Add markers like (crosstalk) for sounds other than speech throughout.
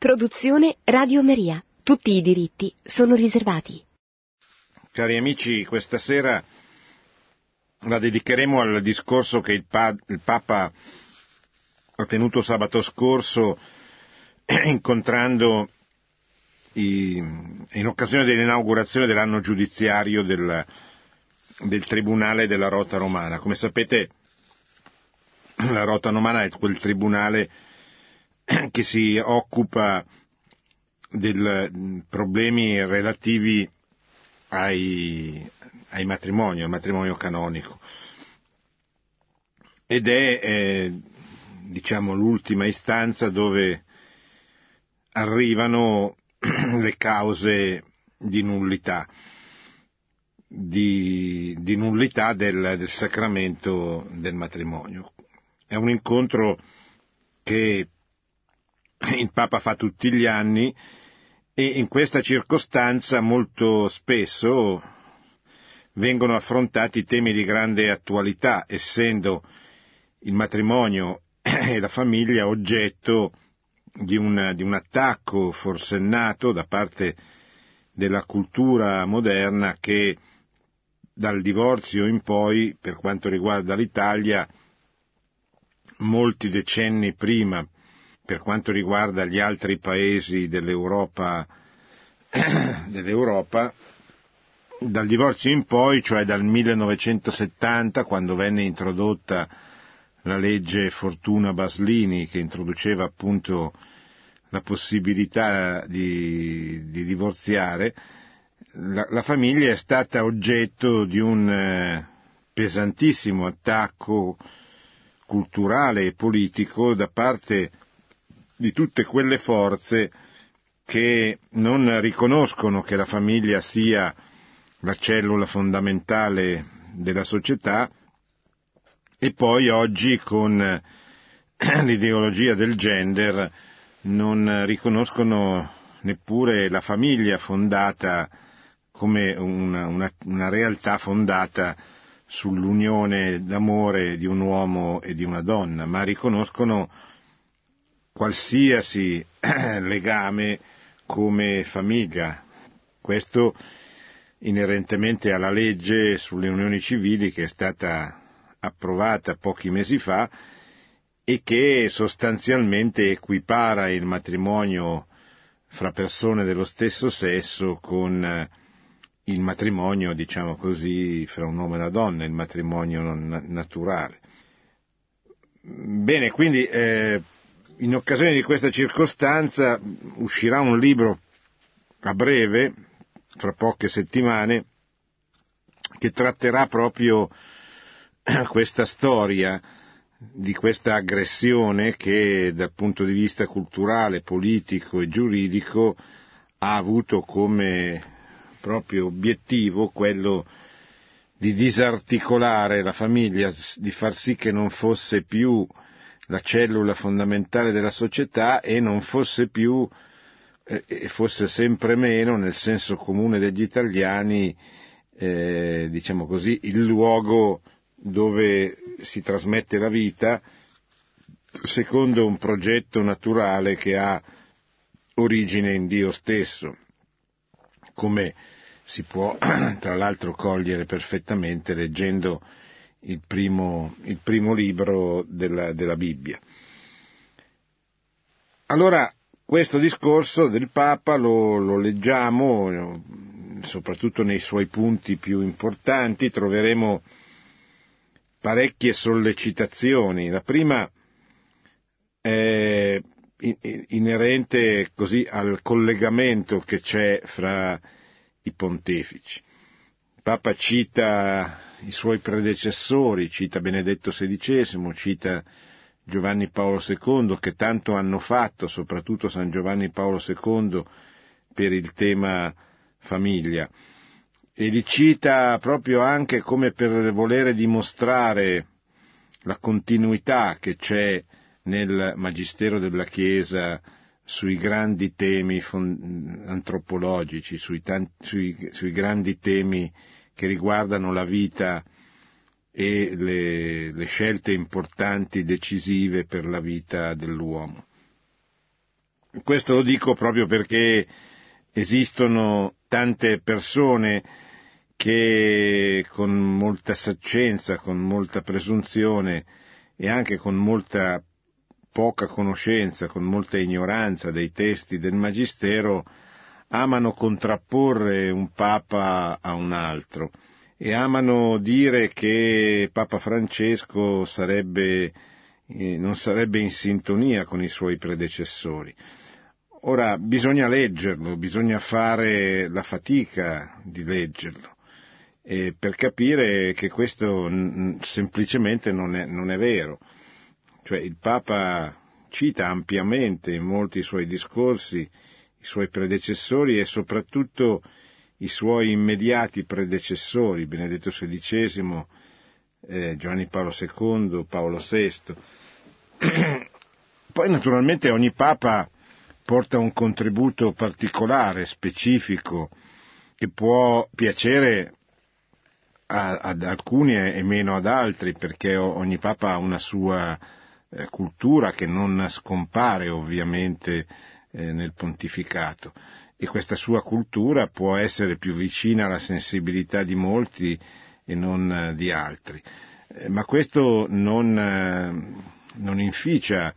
Produzione Radio Maria. Tutti i diritti sono riservati. Cari amici, questa sera la dedicheremo al discorso che il, pa- il Papa ha tenuto sabato scorso (clears throat) incontrando i, in occasione dell'inaugurazione dell'anno giudiziario del, del Tribunale della Rota Romana. Come sapete (clears throat) la Rota Romana è quel tribunale (clears throat) che si occupa dei problemi relativi ai, ai, matrimoni, al matrimonio canonico. Ed è, eh, diciamo, l'ultima istanza dove arrivano (clears throat) le cause di nullità, di, di nullità del, del sacramento del matrimonio. È un incontro che il Papa fa tutti gli anni e in questa circostanza molto spesso vengono affrontati temi di grande attualità, essendo il matrimonio e la famiglia oggetto di un, di un attacco forsennato da parte della cultura moderna che dal divorzio in poi, per quanto riguarda l'Italia, molti decenni prima per quanto riguarda gli altri paesi dell'Europa, (clears throat) dell'Europa, dal divorzio in poi, cioè dal 1970, quando venne introdotta la legge Fortuna Baslini, che introduceva appunto la possibilità di, di divorziare, la, la, famiglia è stata oggetto di un eh, pesantissimo attacco culturale e politico da parte di tutte quelle forze che non riconoscono che la famiglia sia la cellula fondamentale della società e poi oggi con (clears throat) l'ideologia del gender non riconoscono neppure la famiglia fondata come una, una, una realtà fondata sull'unione d'amore di un uomo e di una donna, ma riconoscono qualsiasi (clears throat) legame come famiglia. Questo inerentemente alla legge sulle unioni civili che è stata approvata pochi mesi fa e che sostanzialmente equipara il matrimonio fra persone dello stesso sesso con il matrimonio, diciamo così, fra un uomo e una donna, il matrimonio naturale. Bene, quindi eh, in occasione di questa circostanza uscirà un libro a breve, fra poche settimane, che tratterà proprio (clears throat) questa storia di questa aggressione che dal punto di vista culturale, politico e giuridico ha avuto come proprio obiettivo quello di disarticolare la famiglia, di far sì che non fosse più la cellula fondamentale della società e non fosse più eh, e fosse sempre meno nel senso comune degli italiani eh, diciamo così il luogo dove si trasmette la vita secondo un progetto naturale che ha origine in Dio stesso come si può (clears throat) tra l'altro cogliere perfettamente leggendo il primo, il primo libro della, della Bibbia. Allora, questo discorso del Papa lo, lo, leggiamo, soprattutto nei suoi punti più importanti, troveremo parecchie sollecitazioni. La prima è inerente così al collegamento che c'è fra i pontefici. Papa cita i suoi predecessori, cita Benedetto XVI, cita Giovanni Paolo II, che tanto hanno fatto, soprattutto San Giovanni Paolo II, per il tema famiglia. E li cita proprio anche come per volere dimostrare la continuità che c'è nel Magistero della Chiesa sui grandi temi antropologici, sui, tanti, sui, sui grandi temi che riguardano la vita e le, le scelte importanti, decisive per la vita dell'uomo. Questo lo dico proprio perché esistono tante persone che con molta saccenza, con molta presunzione e anche con molta poca conoscenza, con molta ignoranza dei testi del Magistero, amano contrapporre un Papa a un altro e amano dire che Papa Francesco sarebbe, eh, non sarebbe in sintonia con i suoi predecessori. Ora bisogna leggerlo, bisogna fare la fatica di leggerlo eh, per capire che questo n- semplicemente non è, non è vero. Cioè il Papa cita ampiamente in molti suoi discorsi i suoi predecessori e soprattutto i suoi immediati predecessori, Benedetto XVI, eh, Giovanni Paolo II, Paolo VI. (clears throat) Poi naturalmente ogni Papa porta un contributo particolare, specifico, che può piacere ad alcuni e meno ad altri, perché ogni Papa ha una sua eh, cultura che non scompare ovviamente eh, nel pontificato e questa sua cultura può essere più vicina alla sensibilità di molti e non eh, di altri. ma questo non, non inficia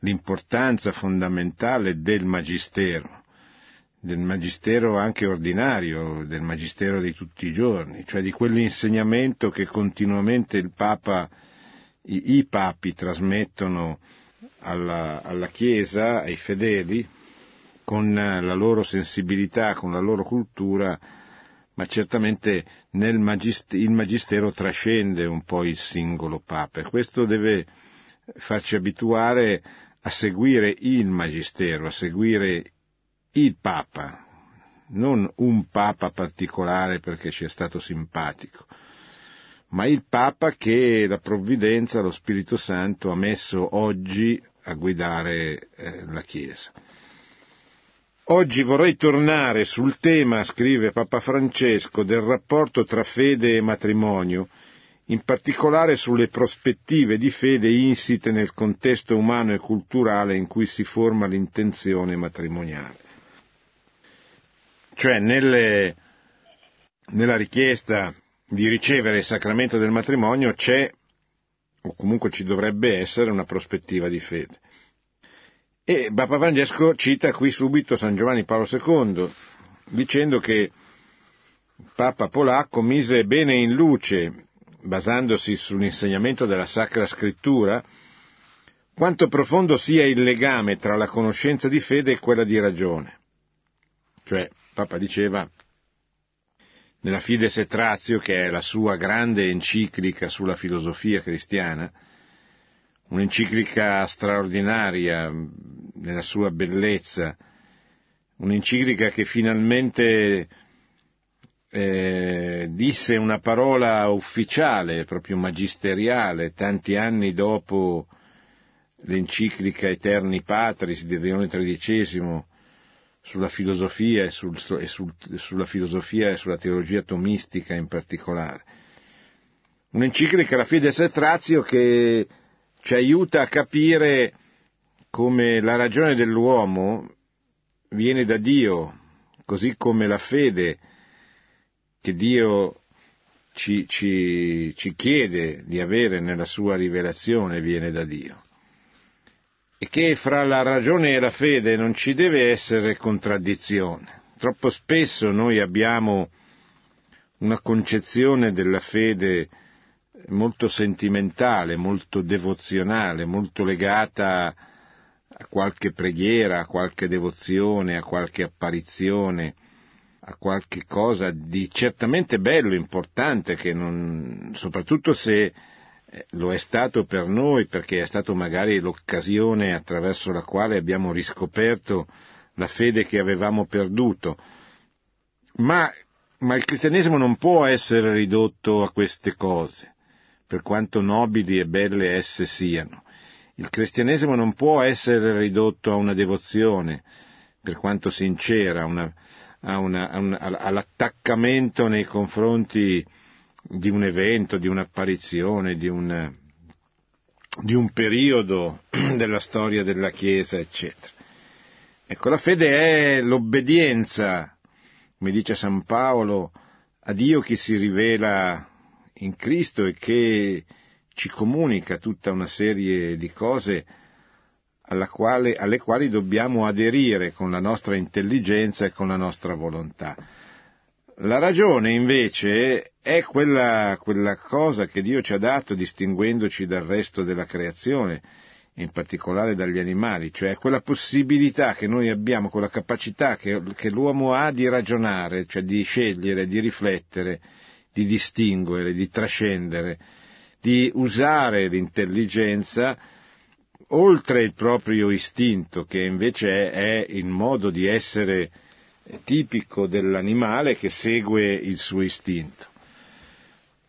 l'importanza fondamentale del magistero, del magistero anche ordinario, del magistero di tutti i giorni, cioè di quell'insegnamento che continuamente il Papa, i, i papi trasmettono alla, alla Chiesa, ai fedeli, con la loro sensibilità, con la loro cultura, ma certamente magist- il magistero trascende un po' il singolo Papa questo deve farci abituare a seguire il magistero, a seguire il Papa, non un Papa particolare perché ci è stato simpatico, ma il Papa che la provvidenza, lo Spirito Santo ha messo oggi a guidare eh, la Chiesa. Oggi vorrei tornare sul tema, scrive Papa Francesco, del rapporto tra fede e matrimonio, in particolare sulle prospettive di fede insite nel contesto umano e culturale in cui si forma l'intenzione matrimoniale. Cioè nelle, nella richiesta di ricevere il sacramento del matrimonio c'è, o comunque ci dovrebbe essere, una prospettiva di fede. E Papa Francesco cita qui subito San Giovanni Paolo II, dicendo che Papa polacco mise bene in luce basandosi sull'insegnamento della Sacra Scrittura, quanto profondo sia il legame tra la conoscenza di fede e quella di ragione. Cioè, Papa diceva, nella Fides et Ratio, che è la sua grande enciclica sulla filosofia cristiana, un'enciclica straordinaria nella sua bellezza, un'enciclica che finalmente eh, disse una parola ufficiale, proprio magisteriale, tanti anni dopo l'enciclica Eterni Patris di Leone XIII sulla filosofia e, sul, e sul, sulla filosofia e sulla teologia tomistica in particolare. Un'enciclica, la Fides et Ratio, che ci aiuta a capire come la ragione dell'uomo viene da Dio, così come la fede che Dio ci, ci, ci chiede di avere nella sua rivelazione viene da Dio e che fra la ragione e la fede non ci deve essere contraddizione. Troppo spesso noi abbiamo una concezione della fede molto sentimentale, molto devozionale, molto legata a qualche preghiera, a qualche devozione, a qualche apparizione, a qualche cosa di certamente bello, importante, che non, soprattutto se lo è stato per noi perché è stato magari l'occasione attraverso la quale abbiamo riscoperto la fede che avevamo perduto. Ma, ma il cristianesimo non può essere ridotto a queste cose, per quanto nobili e belle esse siano. Il cristianesimo non può essere ridotto a una devozione, per quanto sincera, una, a una, a una, all'attaccamento nei confronti di un evento, di un'apparizione, di un, di un periodo (clears throat) della storia della Chiesa, eccetera. Ecco, la fede è l'obbedienza, come dice San Paolo, a Dio che si rivela in Cristo e che ci comunica tutta una serie di cose quale, alle quali dobbiamo aderire con la nostra intelligenza e con la nostra volontà. La ragione invece è quella, quella cosa che Dio ci ha dato distinguendoci dal resto della creazione, in particolare dagli animali, cioè quella possibilità che noi abbiamo, quella capacità che, che l'uomo ha di ragionare, cioè di scegliere, di riflettere, di distinguere, di trascendere, di usare l'intelligenza oltre il proprio istinto, che invece è il modo di essere tipico dell'animale che segue il suo istinto.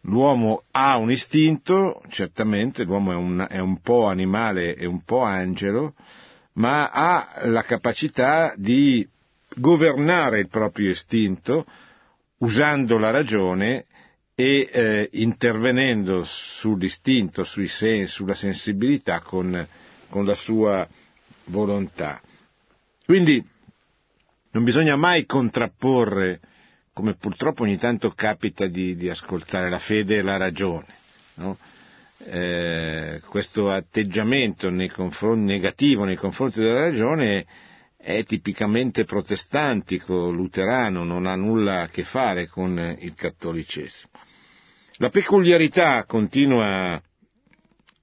L'uomo ha un istinto, certamente l'uomo è un, è un po' animale e un po' angelo, ma ha la capacità di governare il proprio istinto usando la ragione e eh, intervenendo sull'istinto, sui sensi, sulla sensibilità con, con la sua volontà. Quindi non bisogna mai contrapporre come purtroppo ogni tanto capita di, di ascoltare la fede e la ragione. No? Eh, questo atteggiamento nei negativo nei confronti della ragione è tipicamente protestantico, luterano, non ha nulla a che fare con il cattolicesimo. La peculiarità, continua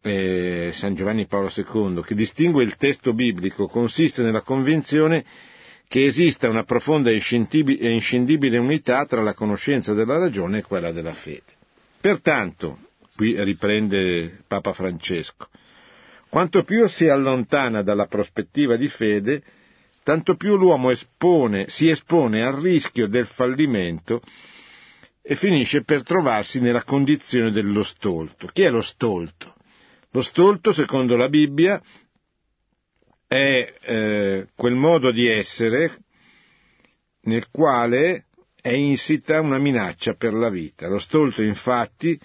eh, San Giovanni Paolo II, che distingue il testo biblico consiste nella convinzione che esista una profonda e inscindibile unità tra la conoscenza della ragione e quella della fede. Pertanto, qui riprende Papa Francesco, quanto più si allontana dalla prospettiva di fede, tanto più l'uomo espone, si espone al rischio del fallimento e finisce per trovarsi nella condizione dello stolto. Chi è lo stolto? Lo stolto, secondo la Bibbia, è eh, quel modo di essere nel quale è insita una minaccia per la vita. Lo stolto infatti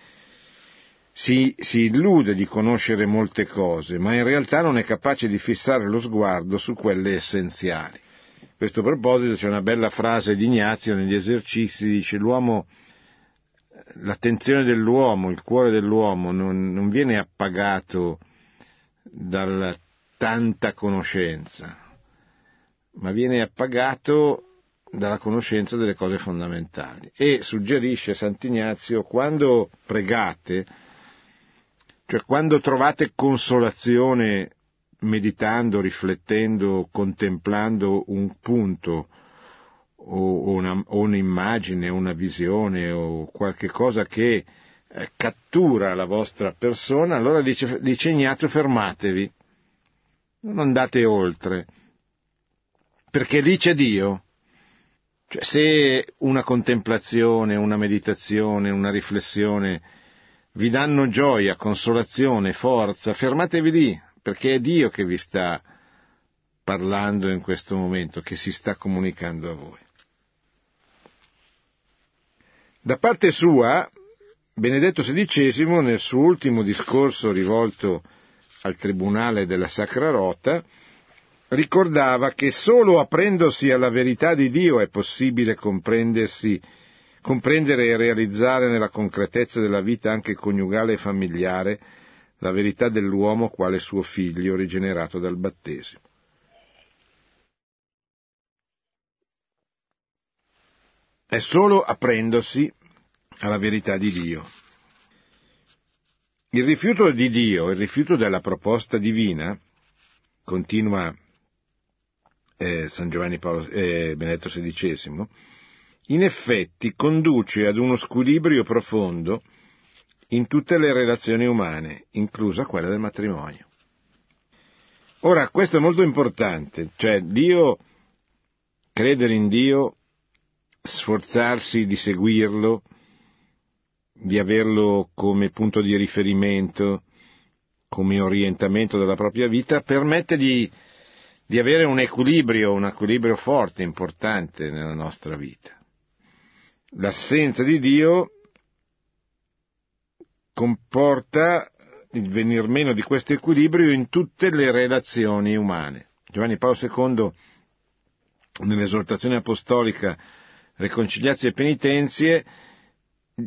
si, si, illude di conoscere molte cose, ma in realtà non è capace di fissare lo sguardo su quelle essenziali. A questo proposito c'è una bella frase di Ignazio negli esercizi, dice l'uomo, l'attenzione dell'uomo, il cuore dell'uomo non, non viene appagato dal tanta conoscenza, ma viene appagato dalla conoscenza delle cose fondamentali. E suggerisce Sant'Ignazio, quando pregate, cioè quando trovate consolazione meditando, riflettendo, contemplando un punto o, una, o un'immagine, una visione o qualche cosa che eh, cattura la vostra persona, allora dice, dice Ignazio fermatevi non andate oltre, perché lì c'è Dio. Cioè, se una contemplazione, una meditazione, una riflessione vi danno gioia, consolazione, forza, fermatevi lì, perché è Dio che vi sta parlando in questo momento, che si sta comunicando a voi. Da parte sua, Benedetto XVI, nel suo ultimo discorso rivolto al Tribunale della Sacra Rota, ricordava che solo aprendosi alla verità di Dio è possibile comprendere e realizzare nella concretezza della vita anche coniugale e familiare la verità dell'uomo quale suo figlio rigenerato dal battesimo. È solo aprendosi alla verità di Dio. Il rifiuto di Dio, il rifiuto della proposta divina, continua eh, San Giovanni Paolo, eh, Benedetto XVI, in effetti conduce ad uno squilibrio profondo in tutte le relazioni umane, inclusa quella del matrimonio. Ora, questo è molto importante, cioè Dio, credere in Dio, sforzarsi di seguirlo, di averlo come punto di riferimento, come orientamento della propria vita, permette di, di avere un equilibrio, un equilibrio forte, importante nella nostra vita. L'assenza di Dio comporta il venir meno di questo equilibrio in tutte le relazioni umane. Giovanni Paolo II nell'esortazione apostolica Reconciliazione e Penitenzie,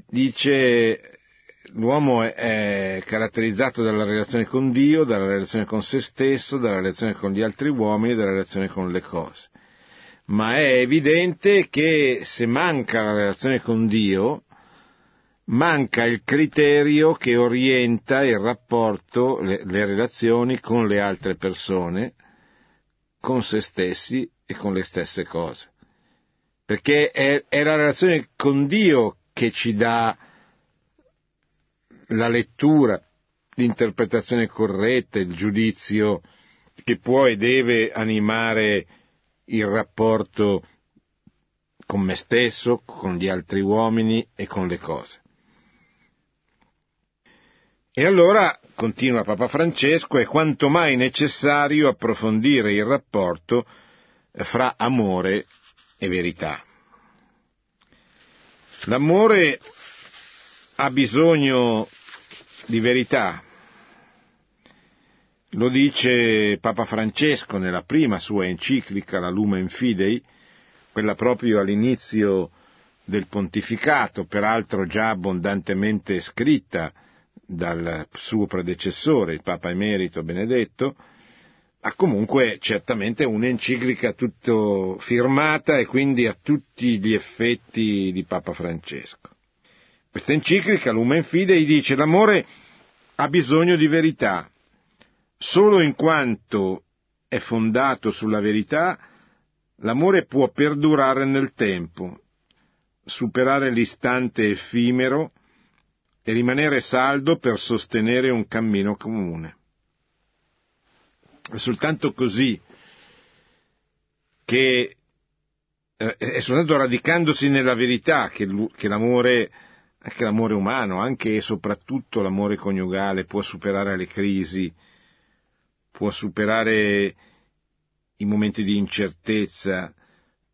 dice l'uomo è caratterizzato dalla relazione con Dio, dalla relazione con se stesso, dalla relazione con gli altri uomini, dalla relazione con le cose. Ma è evidente che se manca la relazione con Dio, manca il criterio che orienta il rapporto, le, le relazioni con le altre persone, con se stessi e con le stesse cose. Perché è, è la relazione con Dio che ci dà la lettura, l'interpretazione corretta, il giudizio che può e deve animare il rapporto con me stesso, con gli altri uomini e con le cose. E allora, continua Papa Francesco, è quanto mai necessario approfondire il rapporto fra amore e verità. L'amore ha bisogno di verità. Lo dice Papa Francesco nella prima sua enciclica, la Lumen Fidei, quella proprio all'inizio del pontificato, peraltro già abbondantemente scritta dal suo predecessore, il Papa Emerito Benedetto, ha comunque certamente un'enciclica tutto firmata e quindi a tutti gli effetti di Papa Francesco. Questa enciclica, Lumen Fidei, dice l'amore ha bisogno di verità. Solo in quanto è fondato sulla verità, l'amore può perdurare nel tempo, superare l'istante effimero e rimanere saldo per sostenere un cammino comune. È soltanto così che eh, è soltanto radicandosi nella verità che, l'amore anche l'amore umano, anche e soprattutto l'amore coniugale può superare le crisi, può superare i momenti di incertezza,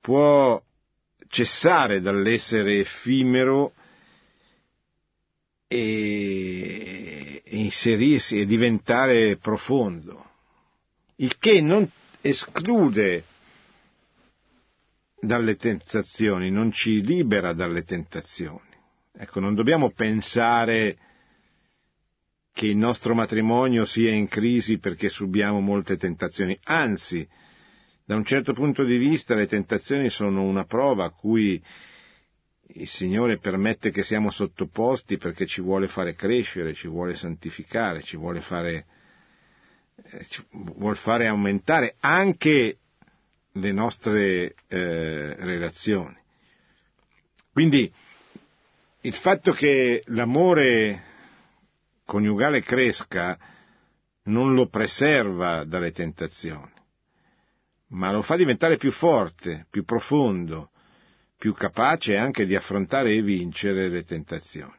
può cessare dall'essere effimero e inserirsi e diventare profondo, il che non esclude dalle tentazioni, non ci libera dalle tentazioni. Ecco, non dobbiamo pensare che il nostro matrimonio sia in crisi perché subiamo molte tentazioni, anzi, da un certo punto di vista le tentazioni sono una prova a cui il Signore permette che siamo sottoposti perché ci vuole fare crescere, ci vuole santificare, ci vuole fare, eh, ci vuole fare aumentare anche le nostre eh, relazioni. Quindi il fatto che l'amore coniugale cresca non lo preserva dalle tentazioni, ma lo fa diventare più forte, più profondo, più capace anche di affrontare e vincere le tentazioni.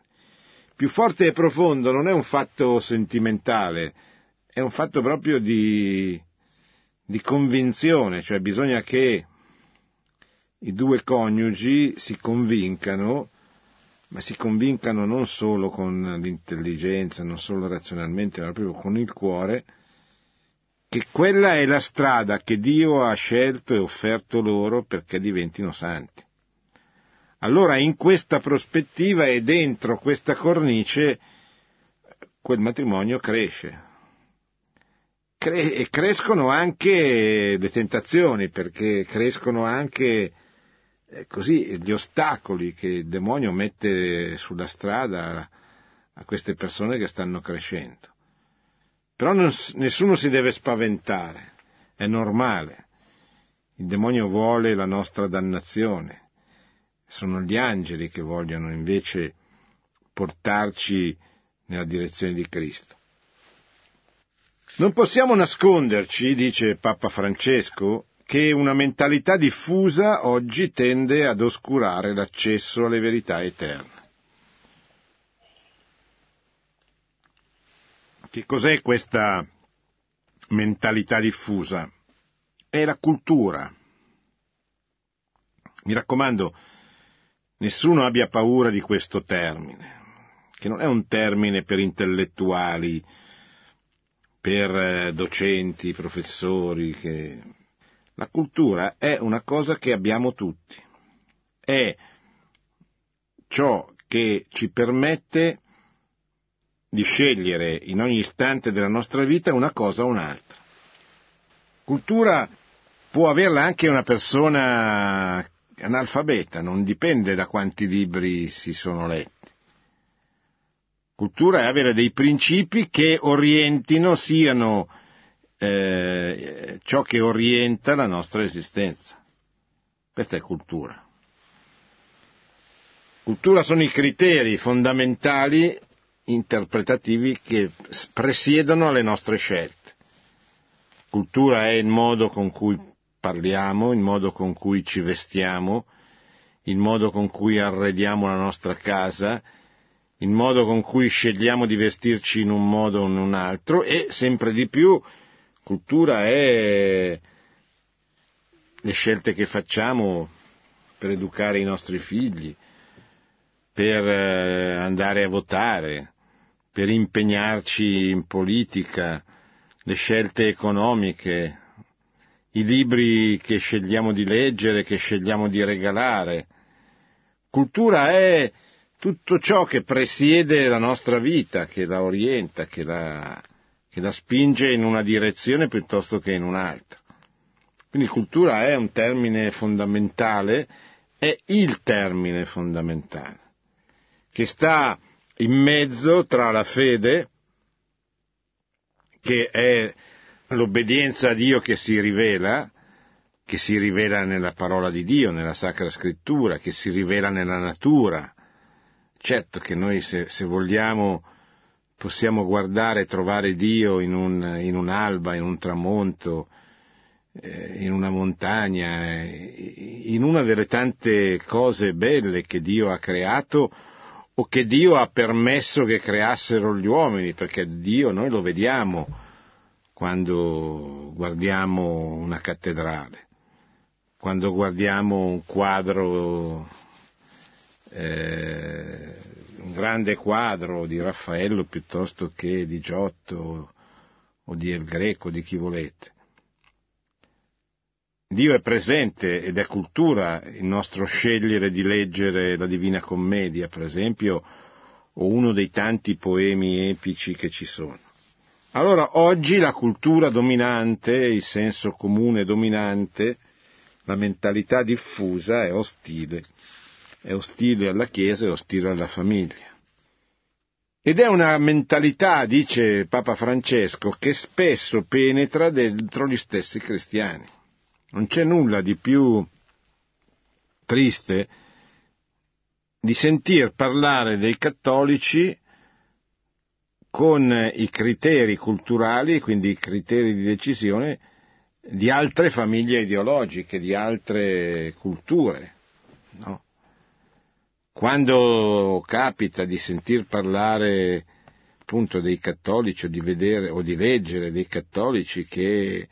Più forte e profondo non è un fatto sentimentale, è un fatto proprio di, di convinzione, cioè bisogna che i due coniugi si convincano ma si convincano non solo con l'intelligenza, non solo razionalmente, ma proprio con il cuore, che quella è la strada che Dio ha scelto e offerto loro perché diventino santi. Allora in questa prospettiva e dentro questa cornice quel matrimonio cresce. Cre- e crescono anche le tentazioni, perché crescono anche così gli ostacoli che il demonio mette sulla strada a queste persone che stanno crescendo. Però non, nessuno si deve spaventare, è normale. Il demonio vuole la nostra dannazione. Sono gli angeli che vogliono invece portarci nella direzione di Cristo. Non possiamo nasconderci, dice Papa Francesco, che una mentalità diffusa oggi tende ad oscurare l'accesso alle verità eterne. Che cos'è questa mentalità diffusa? È la cultura. Mi raccomando, nessuno abbia paura di questo termine, che non è un termine per intellettuali, per eh, docenti, professori, che La cultura è una cosa che abbiamo tutti, è ciò che ci permette di scegliere in ogni istante della nostra vita una cosa o un'altra. Cultura può averla anche una persona analfabeta, non dipende da quanti libri si sono letti. Cultura è avere dei principi che orientino, siano eh, ciò che orienta la nostra esistenza. Questa è cultura. Cultura sono i criteri fondamentali interpretativi che presiedono le nostre scelte. Cultura è il modo con cui parliamo, il modo con cui ci vestiamo, il modo con cui arrediamo la nostra casa, il modo con cui scegliamo di vestirci in un modo o in un altro e sempre di più cultura è le scelte che facciamo per educare i nostri figli, per eh, andare a votare, per impegnarci in politica, le scelte economiche, i libri che scegliamo di leggere, che scegliamo di regalare. Cultura è tutto ciò che presiede la nostra vita, che la orienta, che la, che la spinge in una direzione piuttosto che in un'altra. Quindi cultura è un termine fondamentale, è il termine fondamentale, che sta in mezzo tra la fede, che è l'obbedienza a Dio che si rivela, che si rivela nella parola di Dio, nella Sacra Scrittura, che si rivela nella natura. Certo che noi se, se vogliamo possiamo guardare e trovare Dio in, un, in un'alba, in un tramonto, eh, in una montagna, eh, in una delle tante cose belle che Dio ha creato o che Dio ha permesso che creassero gli uomini, perché Dio noi lo vediamo quando guardiamo una cattedrale, quando guardiamo un quadro, eh, un grande quadro di Raffaello piuttosto che di Giotto o di El Greco, di chi volete. Dio è presente ed è cultura il nostro scegliere di leggere la Divina Commedia, per esempio, o uno dei tanti poemi epici che ci sono. Allora oggi la cultura dominante, il senso comune dominante, la mentalità diffusa è ostile, è ostile alla Chiesa e ostile alla famiglia. Ed è una mentalità, dice Papa Francesco, che spesso penetra dentro gli stessi cristiani. Non c'è nulla di più triste di sentir parlare dei cattolici con i criteri culturali, quindi i criteri di decisione di altre famiglie ideologiche, di altre culture. No? Quando capita di sentir parlare appunto dei cattolici o di vedere o di leggere dei cattolici che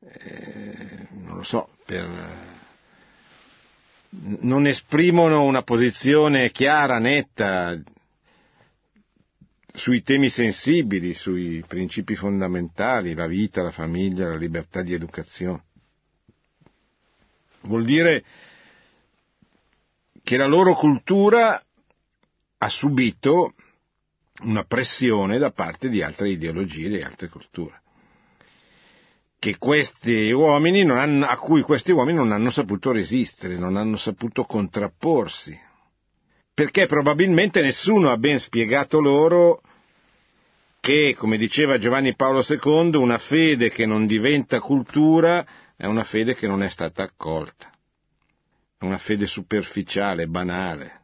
eh, non lo so, per, non esprimono una posizione chiara, netta sui temi sensibili, sui principi fondamentali, la vita, la famiglia, la libertà di educazione. Vuol dire che la loro cultura ha subito una pressione da parte di altre ideologie e di altre culture hanno, a cui questi uomini non hanno saputo resistere, non hanno saputo contrapporsi, perché probabilmente nessuno ha ben spiegato loro che, come diceva Giovanni Paolo II, una fede che non diventa cultura è una fede che non è stata accolta, una fede superficiale, banale.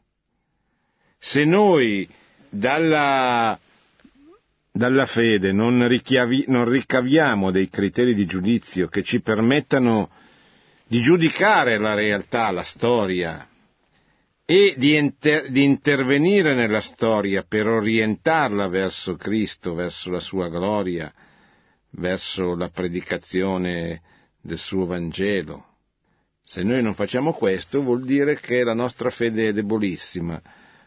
Se noi dalla dalla fede non, non ricaviamo dei criteri di giudizio che ci permettano di giudicare la realtà, la storia, e di, inter- di, intervenire nella storia per orientarla verso Cristo, verso la sua gloria, verso la predicazione del suo Vangelo. Se noi non facciamo questo vuol dire che la nostra fede è debolissima,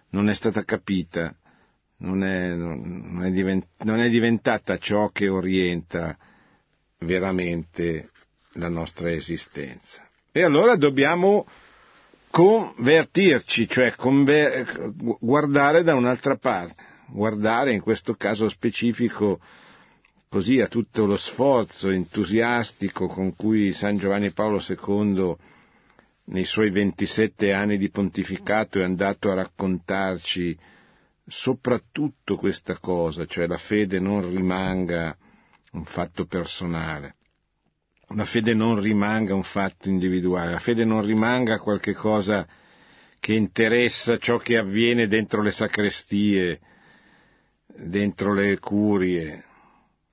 non è stata capita, non è, non, è non è diventata ciò che orienta veramente la nostra esistenza. E allora dobbiamo convertirci, cioè conver- guardare da un'altra parte, guardare in questo caso specifico così a tutto lo sforzo entusiastico con cui San Giovanni Paolo II nei suoi 27 anni di pontificato è andato a raccontarci soprattutto questa cosa, cioè la fede non rimanga un fatto personale, la fede non rimanga un fatto individuale, la fede non rimanga qualche cosa che interessa ciò che avviene dentro le sacrestie, dentro le curie.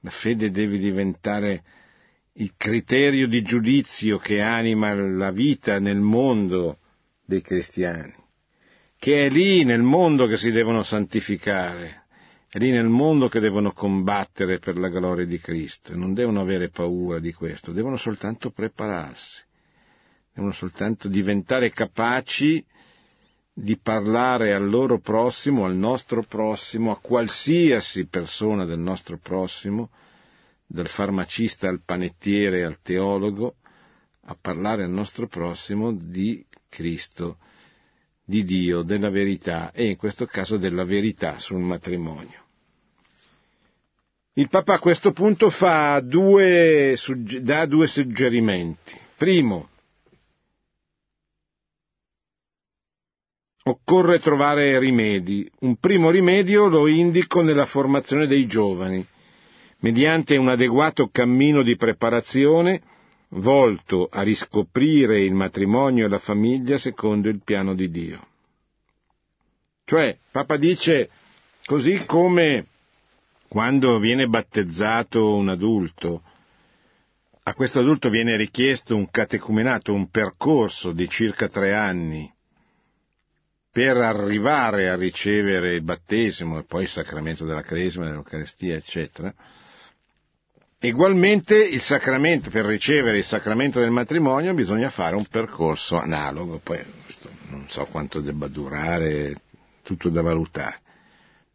La fede deve diventare il criterio di giudizio che anima la vita nel mondo dei cristiani, che è lì nel mondo che si devono santificare, è lì nel mondo che devono combattere per la gloria di Cristo, non devono avere paura di questo, devono soltanto prepararsi, devono soltanto diventare capaci di parlare al loro prossimo, al nostro prossimo, a qualsiasi persona del nostro prossimo, dal farmacista al panettiere al teologo, a parlare al nostro prossimo di Cristo, di Dio, della verità e in questo caso della verità sul matrimonio. Il Papa a questo punto due, dà due suggerimenti. Primo, occorre trovare rimedi. Un primo rimedio lo indico nella formazione dei giovani mediante un adeguato cammino di preparazione volto a riscoprire il matrimonio e la famiglia secondo il piano di Dio. Cioè, Papa dice, così come quando viene battezzato un adulto, a questo adulto viene richiesto un catecumenato, un percorso di circa tre anni per arrivare a ricevere il battesimo e poi il sacramento della cresima, dell'Eucaristia, eccetera, Egualmente il sacramento, per ricevere il sacramento del matrimonio bisogna fare un percorso analogo, poi non so quanto debba durare, tutto da valutare.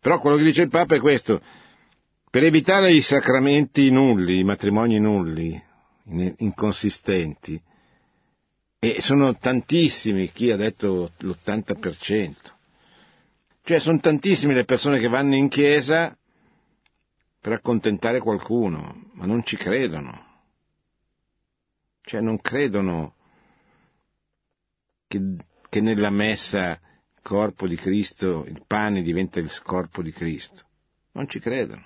Però quello che dice il Papa è questo, per evitare i sacramenti nulli, i matrimoni nulli, inconsistenti, e sono tantissimi, chi ha detto l'80%, cioè sono tantissime le persone che vanno in chiesa per accontentare qualcuno, ma non ci credono. Cioè non credono che, che nella messa il corpo di Cristo, il pane diventa il corpo di Cristo. Non ci credono.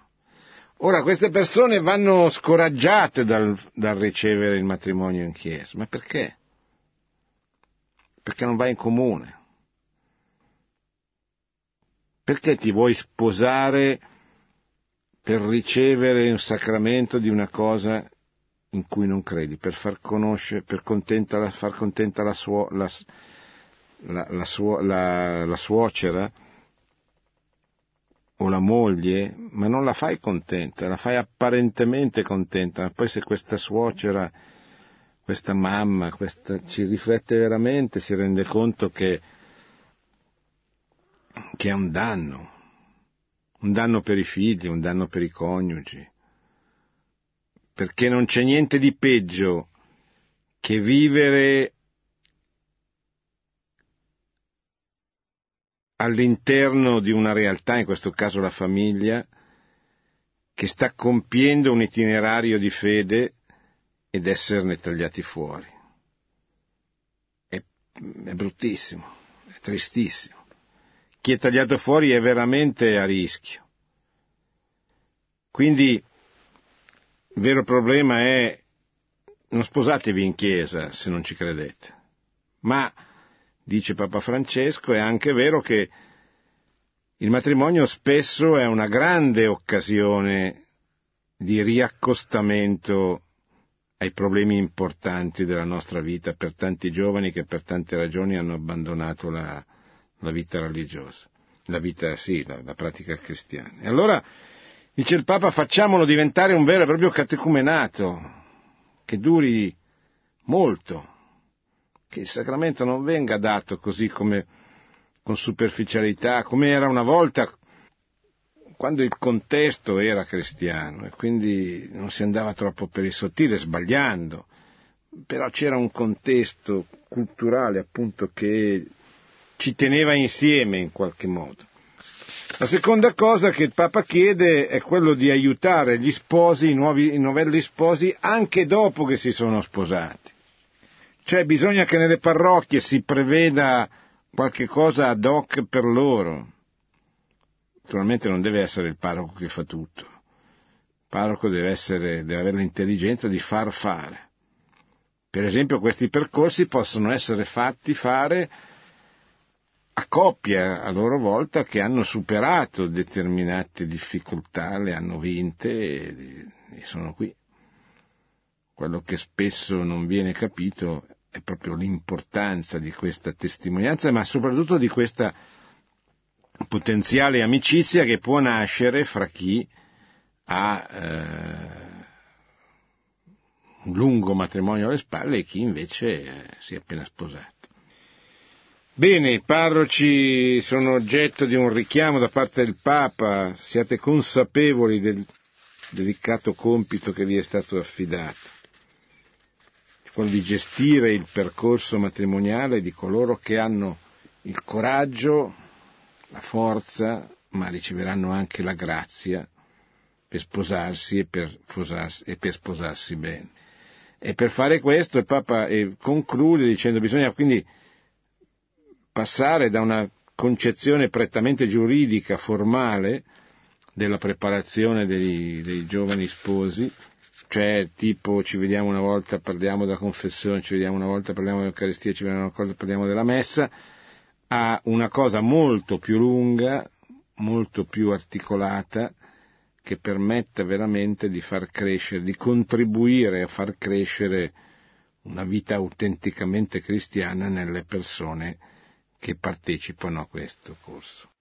Ora queste persone vanno scoraggiate dal, dal ricevere il matrimonio in chiesa. Ma perché? Perché non vai in comune. Perché ti vuoi sposare per ricevere un sacramento di una cosa in cui non credi, per far conoscere, per contenta, far contenta la, suo, la, la, suo, la suocera o la moglie, ma non la fai contenta, la fai apparentemente contenta, ma poi se questa suocera, questa mamma, questa, ci riflette veramente, si rende conto che, che è un danno, un danno per i figli, un danno per i coniugi, perché non c'è niente di peggio che vivere all'interno di una realtà, in questo caso la famiglia, che sta compiendo un itinerario di fede ed esserne tagliati fuori. È, è bruttissimo, è tristissimo chi è tagliato fuori è veramente a rischio. Quindi il vero problema è non sposatevi in chiesa se non ci credete. Ma, dice Papa Francesco, è anche vero che il matrimonio spesso è una grande occasione di riaccostamento ai problemi importanti della nostra vita per tanti giovani che per tante ragioni hanno abbandonato la, la vita religiosa, la vita, sì, la, la pratica cristiana. E allora, dice il Papa, facciamolo diventare un vero e proprio catecumenato, che duri molto, che il sacramento non venga dato così come con superficialità, come era una volta quando il contesto era cristiano e quindi non si andava troppo per il sottile, sbagliando, però c'era un contesto culturale appunto che ci teneva insieme in qualche modo. La seconda cosa che il Papa chiede è quello di aiutare gli sposi, i, nuovi, i novelli sposi, anche dopo che si sono sposati. Cioè bisogna che nelle parrocchie si preveda qualche cosa ad hoc per loro. Naturalmente non deve essere il parroco che fa tutto. Il parroco deve, essere, deve avere l'intelligenza di far fare. Per esempio questi percorsi possono essere fatti fare a coppie a loro volta che hanno superato determinate difficoltà, le hanno vinte e, e sono qui. Quello che spesso non viene capito è proprio l'importanza di questa testimonianza, ma soprattutto di questa potenziale amicizia che può nascere fra chi ha eh, un lungo matrimonio alle spalle e chi invece eh, si è appena sposato. Bene, i parroci sono oggetto di un richiamo da parte del Papa, siate consapevoli del delicato compito che vi è stato affidato, quello di gestire il percorso matrimoniale di coloro che hanno il coraggio, la forza, ma riceveranno anche la grazia per sposarsi e per, sposarsi, e per sposarsi bene. E per fare questo il Papa eh, conclude dicendo bisogna quindi passare da una concezione prettamente giuridica, formale, della preparazione dei, dei giovani sposi, cioè tipo ci vediamo una volta, parliamo della confessione, ci vediamo una volta, parliamo dell'Eucaristia, ci vediamo una volta, parliamo della messa, a una cosa molto più lunga, molto più articolata, che permetta veramente di far crescere, di contribuire a far crescere una vita autenticamente cristiana nelle persone che partecipano a questo corso.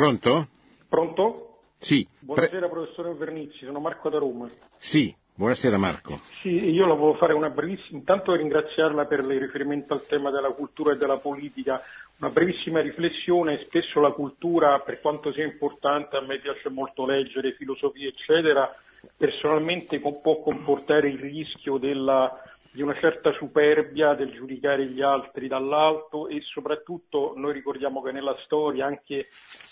Pronto? Pronto? Sì. Buonasera Pre... professore Vernizzi, sono Marco da Roma. Sì, buonasera Marco. Sì, io la volevo fare una brevissima, intanto ringraziarla per il riferimento al tema della cultura e della politica, una brevissima riflessione, spesso la cultura per quanto sia importante, a me piace molto leggere filosofia eccetera, personalmente può comportare il rischio della di una certa superbia del giudicare gli altri dall'alto e soprattutto noi ricordiamo che nella storia anche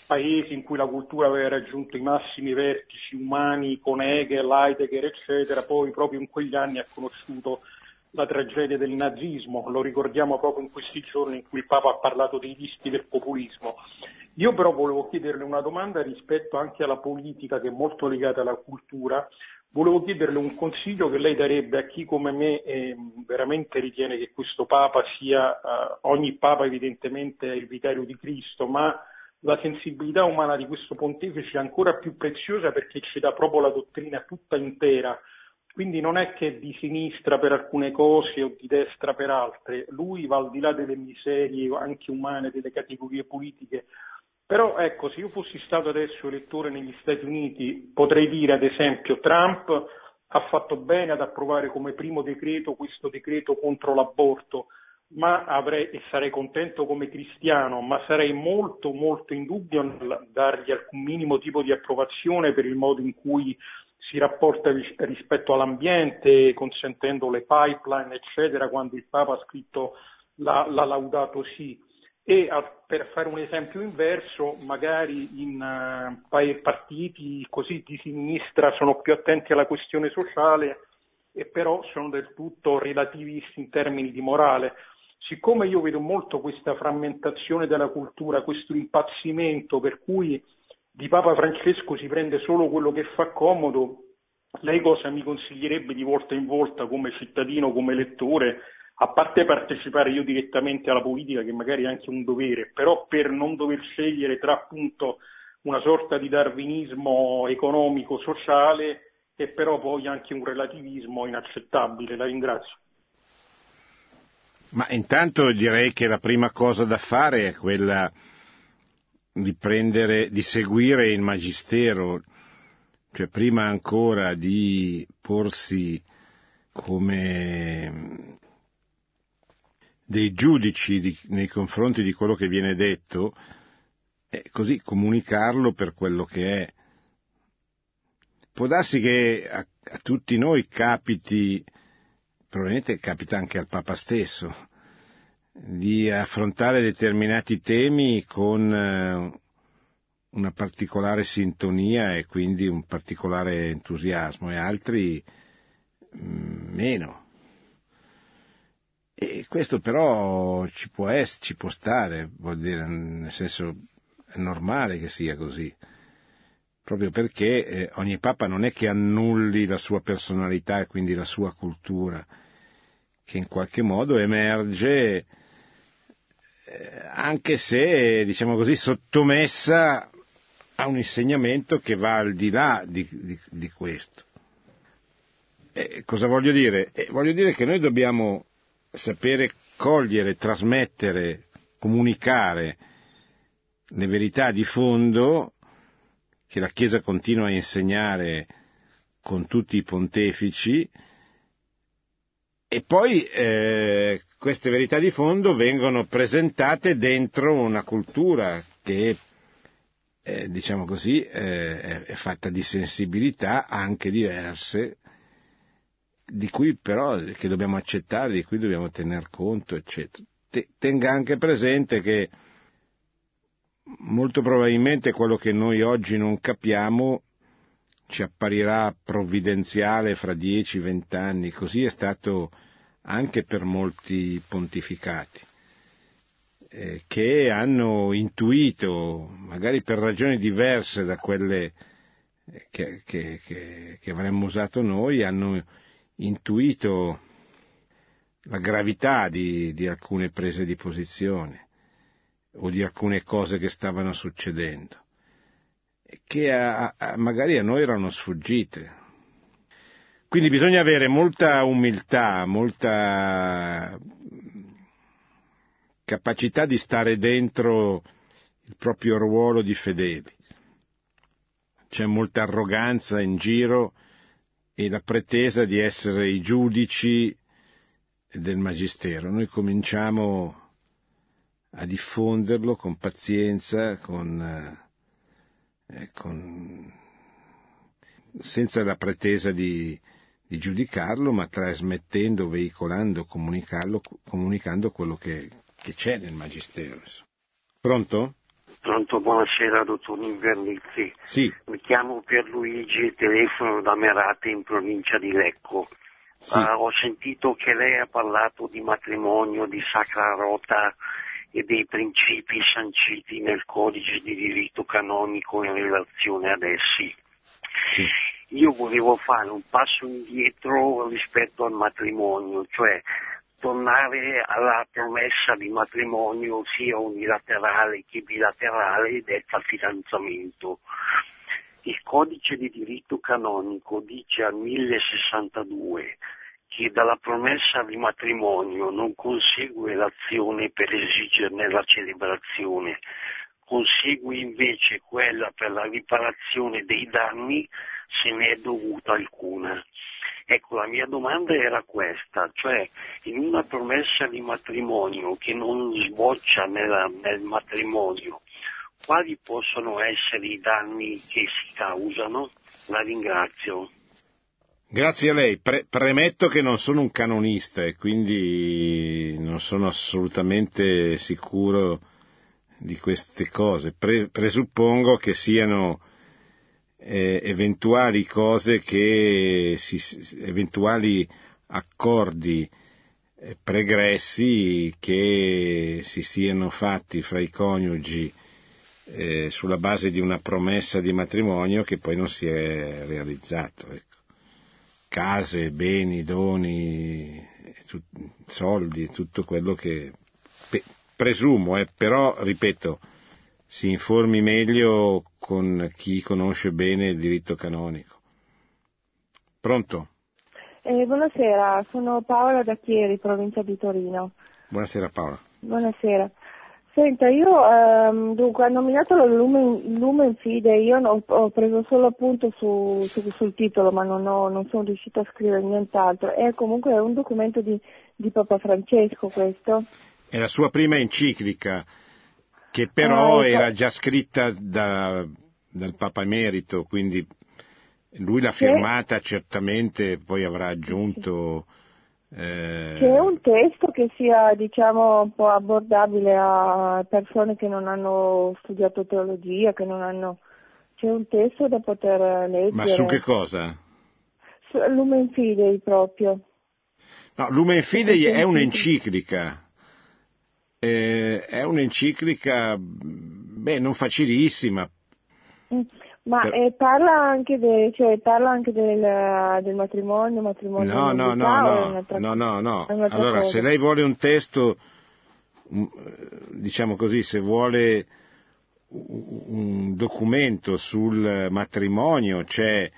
paesi in cui la cultura aveva raggiunto i massimi vertici umani con Hegel, Heidegger eccetera, poi proprio in quegli anni ha conosciuto la tragedia del nazismo, lo ricordiamo proprio in questi giorni in cui il Papa ha parlato dei rischi del populismo. Io però volevo chiederle una domanda rispetto anche alla politica che è molto legata alla cultura, Volevo chiederle un consiglio che lei darebbe a chi come me eh, veramente ritiene che questo Papa sia, eh, ogni Papa evidentemente è il vicario di Cristo, ma la sensibilità umana di questo pontefice è ancora più preziosa perché ci dà proprio la dottrina tutta intera. Quindi non è che è di sinistra per alcune cose o di destra per altre, lui va al di là delle miserie anche umane, delle categorie politiche, però ecco, se io fossi stato adesso elettore negli Stati Uniti, potrei dire ad esempio Trump ha fatto bene ad approvare come primo decreto questo decreto contro l'aborto, ma avrei, e sarei contento come cristiano, ma sarei molto molto in dubbio nel dargli alcun minimo tipo di approvazione per il modo in cui si rapporta rispetto all'ambiente, consentendo le pipeline, eccetera, quando il Papa ha scritto la laudato sì e per fare un esempio inverso, magari in uh, partiti così di sinistra sono più attenti alla questione sociale e però sono del tutto relativisti in termini di morale. Siccome io vedo molto questa frammentazione della cultura, questo impazzimento per cui di Papa Francesco si prende solo quello che fa comodo, lei cosa mi consiglierebbe di volta in volta come cittadino, come elettore, a parte partecipare io direttamente alla politica, che magari è anche un dovere, però per non dover scegliere tra appunto una sorta di darwinismo economico-sociale e però poi anche un relativismo inaccettabile. La ringrazio. Ma intanto direi che la prima cosa da fare è quella di prendere, di seguire il magistero, cioè prima ancora di porsi come dei giudici di, nei confronti di quello che viene detto e così comunicarlo per quello che è. Può darsi che a, a tutti noi capiti, probabilmente capita anche al Papa stesso, di affrontare determinati temi con eh, una particolare sintonia e quindi un particolare entusiasmo e altri mm, meno. E questo però ci può, essere, ci può stare, vuol dire, nel senso è normale che sia così, proprio perché eh, ogni Papa non è che annulli la sua personalità e quindi la sua cultura, che in qualche modo emerge eh, anche se, diciamo così, sottomessa a un insegnamento che va al di là di, di, di questo. E cosa voglio dire? Eh, voglio dire che noi dobbiamo sapere cogliere, trasmettere, comunicare le verità di fondo che la Chiesa continua a insegnare con tutti i pontefici. E poi eh, queste verità di fondo vengono presentate dentro una cultura che eh, diciamo così, eh, è fatta di sensibilità anche diverse, di cui però che dobbiamo accettare, di cui dobbiamo tener conto, eccetera. Tenga anche presente che molto probabilmente quello che noi oggi non capiamo ci apparirà provvidenziale fra 10-20 anni, così è stato anche per molti pontificati. Eh, che hanno intuito, magari per ragioni diverse da quelle che, che, che, che avremmo usato noi, hanno intuito la gravità di, di alcune prese di posizione o di alcune cose che stavano succedendo, che a, a, magari a noi erano sfuggite. Quindi bisogna avere molta umiltà, molta capacità di stare dentro il proprio ruolo di fedeli. C'è molta arroganza in giro e la pretesa di essere i giudici del Magistero. Noi cominciamo a diffonderlo con pazienza, con, eh, con, senza la pretesa di, di, giudicarlo, ma trasmettendo, veicolando, comunicando quello che, che c'è nel Magistero. Pronto? Pronto, buonasera dottor Invernizzi. Sì. Mi chiamo Pierluigi, telefono da Merate in provincia di Lecco. Sì. Uh, ho sentito che lei ha parlato di matrimonio, di sacra rota e dei principi sanciti nel codice di diritto canonico in relazione ad essi. Sì. Io volevo fare un passo indietro rispetto al matrimonio, cioè tornare alla promessa di matrimonio sia unilaterale che bilaterale detta fidanzamento. Il codice di diritto canonico dice al 1062 che dalla promessa di matrimonio non consegue l'azione per esigerne la celebrazione, consegue invece quella per la riparazione dei danni se ne è dovuta alcuna. Ecco, la mia domanda era questa, cioè in una promessa di matrimonio che non sboccia nella, nel matrimonio, quali possono essere i danni che si causano? La ringrazio. Grazie a lei. Pre- premetto che non sono un canonista e quindi non sono assolutamente sicuro di queste cose. Pre- presuppongo che siano eh, eventuali cose che si, eventuali accordi eh, pregressi che si siano fatti fra i coniugi eh, sulla base di una promessa di matrimonio che poi non si è realizzato. Ecco. Case, beni, doni, tut, soldi, tutto quello che pe, presumo, eh, però ripeto, si informi meglio con chi conosce bene il diritto canonico. Pronto? Eh, buonasera, sono Paola da Chieri, provincia di Torino. Buonasera Paola. Buonasera. Senta, io ehm, dunque hanno nominato la Lumen, Lumen Fide, io ho, ho preso solo appunto su, su, sul titolo ma non, ho, non, sono riuscita a scrivere nient'altro. È comunque un documento di, di Papa Francesco questo. È la sua prima enciclica, che però ecco. era già scritta da, dal Papa Emerito, quindi lui l'ha firmata certamente, poi avrà aggiunto... Eh... C'è un testo che sia diciamo un po' abbordabile a persone che non hanno studiato teologia, che non hanno... C'è un testo da poter leggere. Ma su che cosa? Su Lumen Fidei proprio. No, Lumen Fidei è un'enciclica. Eh, è un'enciclica, beh, non facilissima. Mm. Ma per... eh, parla, anche de, cioè, parla anche del, del matrimonio, matrimonio No, no, no, no, no, no, no. Allora, cosa. se lei vuole un testo, diciamo così, se vuole un documento sul matrimonio, c'è,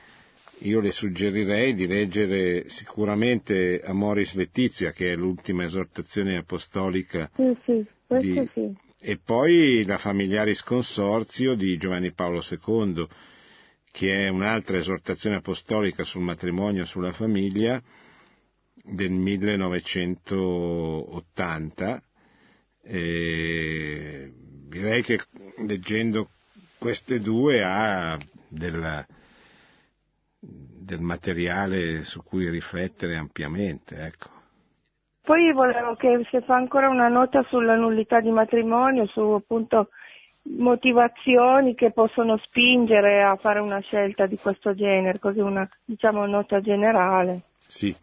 io le suggerirei di leggere sicuramente Amoris Letizia, che è l'ultima esortazione apostolica sì, sì, di, sì e poi la Familiaris Consorzio di Giovanni Paolo II, che è un'altra esortazione apostolica sul matrimonio e sulla famiglia del 1980. E direi che leggendo queste due ha della, del materiale su cui riflettere ampiamente. Ecco. Poi volevo che se fa ancora una nota sulla nullità di matrimonio, su appunto motivazioni che possono spingere a fare una scelta di questo genere, così una diciamo nota generale. Sì.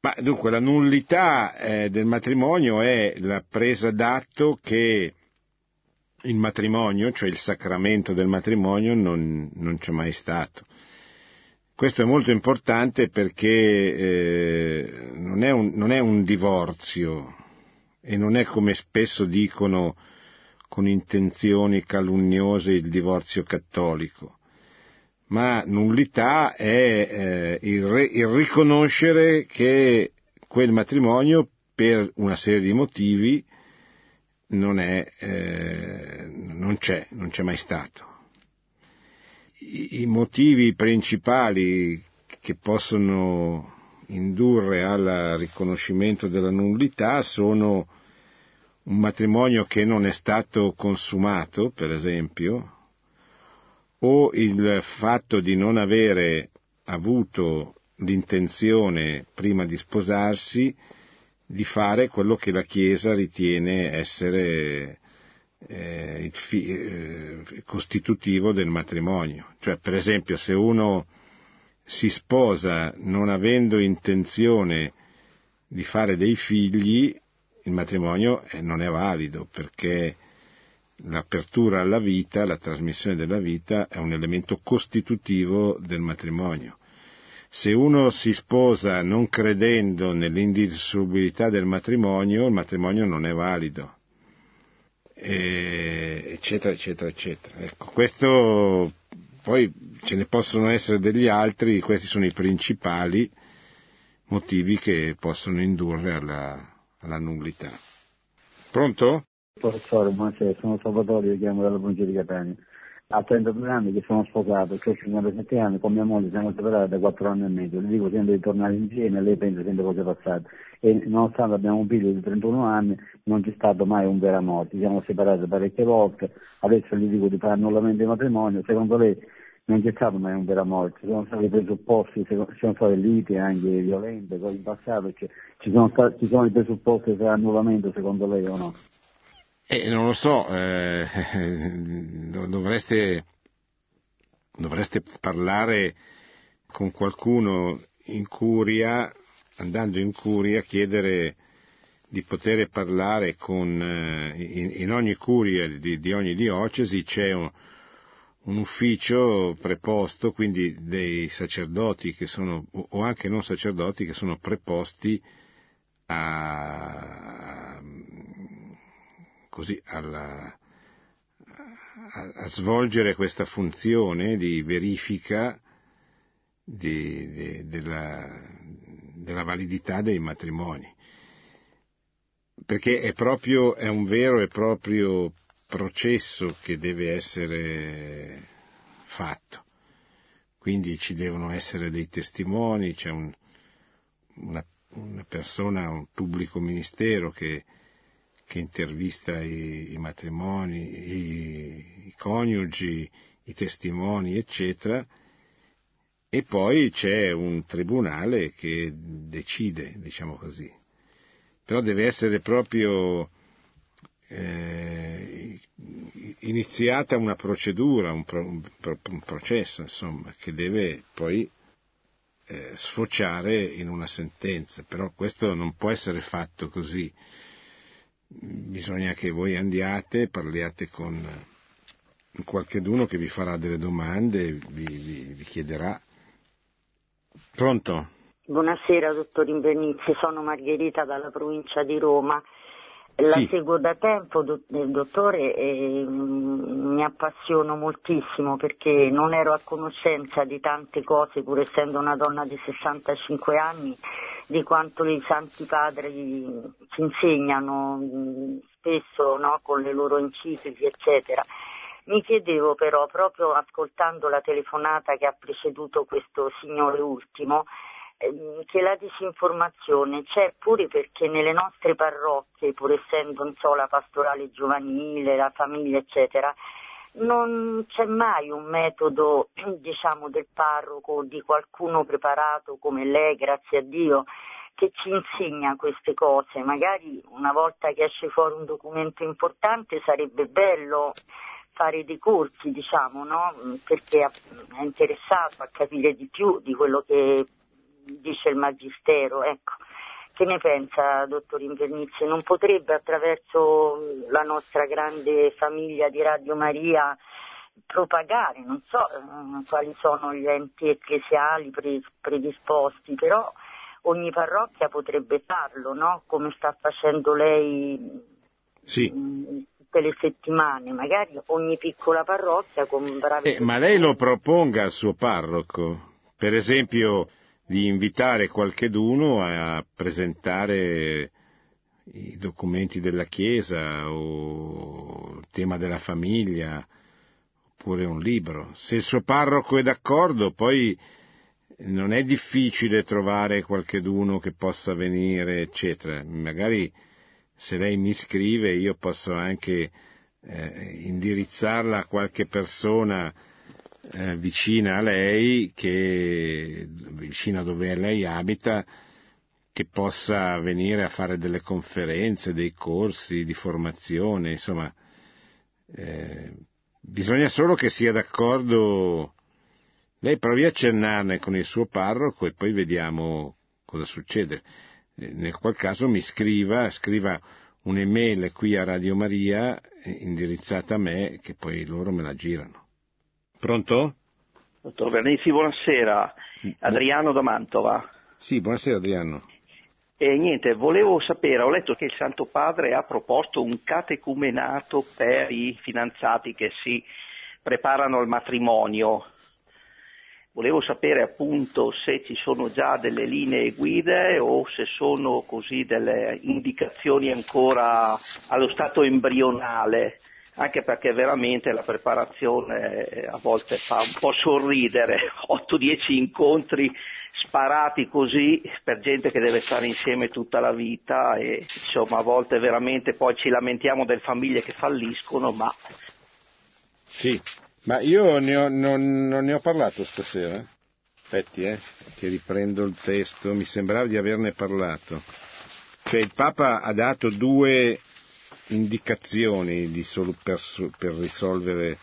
Ma dunque la nullità eh, del matrimonio è la presa d'atto che il matrimonio, cioè il sacramento del matrimonio, non, non c'è mai stato. Questo è molto importante perché eh, non, è un, non, è un, divorzio e non è come spesso dicono con intenzioni calunniose il divorzio cattolico, ma nullità è eh, il, re, il riconoscere che quel matrimonio per una serie di motivi non, è, eh, non c'è, non c'è mai stato i motivi principali che possono indurre al riconoscimento della nullità sono un matrimonio che non è stato consumato, per esempio, o il fatto di non avere avuto l'intenzione prima di sposarsi di fare quello che la Chiesa ritiene essere eh, fi, eh, costitutivo del matrimonio. Cioè, per esempio, se uno si sposa non avendo intenzione di fare dei figli, il matrimonio eh, non è valido perché l'apertura alla vita, la trasmissione della vita è un elemento costitutivo del matrimonio. Se uno si sposa non credendo nell'indissolubilità del matrimonio, il matrimonio non è valido eccetera, eccetera, eccetera. Ecco, questo poi ce ne possono essere degli altri, questi sono i principali motivi che possono indurre alla, alla nullità. Pronto? Professore, buonasera, sono Salvatore, chiamo dalla provincia di Catania ha 32 anni che sono sposato, ho 57 anni, con mia moglie siamo separati da 4 anni e mezzo, le dico sempre di tornare insieme, lei pensa sempre cose passate. E nonostante abbiamo un figlio di 31 anni non c'è stato mai un vero amore, ci siamo separati parecchie volte, adesso gli dico di fare annullamento di matrimonio, secondo lei non c'è stato mai un vero amore, ci sono stati presupposti, ci sono state liti anche violente, poi in passato ci sono, stati, ci sono i presupposti per annullamento secondo lei o no? Eh, non lo so, eh, (laughs) dovreste, dovreste parlare con qualcuno in curia, andando in curia, chiedere di poter parlare con, eh, in, in, ogni curia di, di, ogni diocesi c'è un, un, ufficio preposto, quindi dei sacerdoti che sono, o anche non sacerdoti che sono preposti a, così alla, a, a, svolgere questa funzione di verifica di, di, della, della validità dei matrimoni. perché è proprio, è un vero e proprio processo che deve essere fatto. Quindi ci devono essere dei testimoni, c'è un, una, una, persona, un pubblico ministero che, che intervista i, i matrimoni, i, i, coniugi, i testimoni, eccetera, e poi c'è un tribunale che decide, diciamo così. Però deve essere proprio eh, iniziata una procedura, un, pro, un, un, processo, insomma, che deve poi eh, sfociare in una sentenza, però questo non può essere fatto così. Bisogna che voi andiate, parliate con qualcheduno che vi farà delle domande, vi, vi, vi chiederà. Pronto? Buonasera, dottor Invernizzi, sono Margherita dalla provincia di Roma. La sì. seguo da tempo, dottore, e mm, mi appassiono moltissimo perché non ero a conoscenza di tante cose, pur essendo una donna di 65 anni, di quanto i santi padri ci insegnano mm, spesso no, con le loro encicliche, eccetera. Mi chiedevo però, proprio ascoltando la telefonata che ha preceduto questo signore ultimo, Ehm, che la disinformazione c'è pure perché nelle nostre parrocchie, pur essendo so, la pastorale giovanile, la famiglia, eccetera, non c'è mai un metodo, diciamo, del parroco, di qualcuno preparato come lei, grazie a Dio, che ci insegna queste cose. Magari una volta che esce fuori un documento importante sarebbe bello fare dei corsi, diciamo, no? Perché è interessato a capire di più di quello che dice il Magistero. Ecco. Che ne pensa, dottor Invernizzi? Non potrebbe attraverso la nostra grande famiglia di Radio Maria propagare, non so eh, quali sono gli enti ecclesiali predisposti, però ogni parrocchia potrebbe farlo, no? Come sta facendo lei sì. tutte le settimane, magari ogni piccola parrocchia con bravi... Eh, ma lei lo proponga al suo parroco, per esempio di invitare qualcheduno a presentare i documenti della Chiesa o il tema della famiglia oppure un libro. Se il suo parroco è d'accordo, poi non è difficile trovare qualcheduno che possa venire, eccetera. Magari se lei mi scrive io posso anche eh, indirizzarla a qualche persona eh, vicina a lei, che, vicina dove lei abita, che possa venire a fare delle conferenze, dei corsi di formazione, insomma, eh, bisogna solo che sia d'accordo. Lei provi a accennarne con il suo parroco e poi vediamo cosa succede. Eh, nel qual caso mi scriva, scriva un'email qui a Radio Maria eh, indirizzata a me che poi loro me la girano. Pronto? Dottor Vernizzi, buonasera. Adriano da Mantova. Sì, buonasera Adriano. E niente, volevo sapere, ho letto che il Santo Padre ha proposto un catecumenato per i fidanzati che si preparano al matrimonio. Volevo sapere appunto se ci sono già delle linee guide o se sono così delle indicazioni ancora allo stato embrionale anche perché veramente la preparazione eh, a volte fa un po' sorridere, (laughs) 8-10 incontri sparati così per gente che deve stare insieme tutta la vita e insomma a volte veramente poi ci lamentiamo delle famiglie che falliscono, ma... Sì, ma io ne ho, non, non ne ho parlato stasera. Aspetti, eh, che riprendo il testo, mi sembrava di averne parlato. Cioè il Papa ha dato due indicazioni per, per risolvere,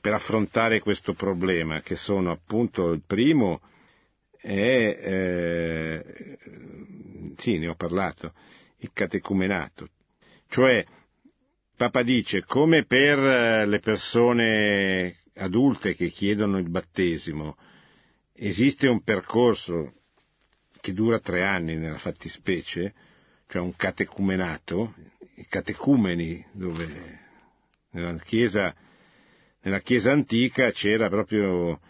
per affrontare questo problema, che sono appunto il primo è, eh, sì, ne ho parlato, il catecumenato. Cioè, Papa dice, come per le persone adulte che chiedono il battesimo, esiste un percorso che dura tre anni nella fattispecie, cioè un catecumenato, i catecumeni, dove nella chiesa, nella chiesa antica c'era proprio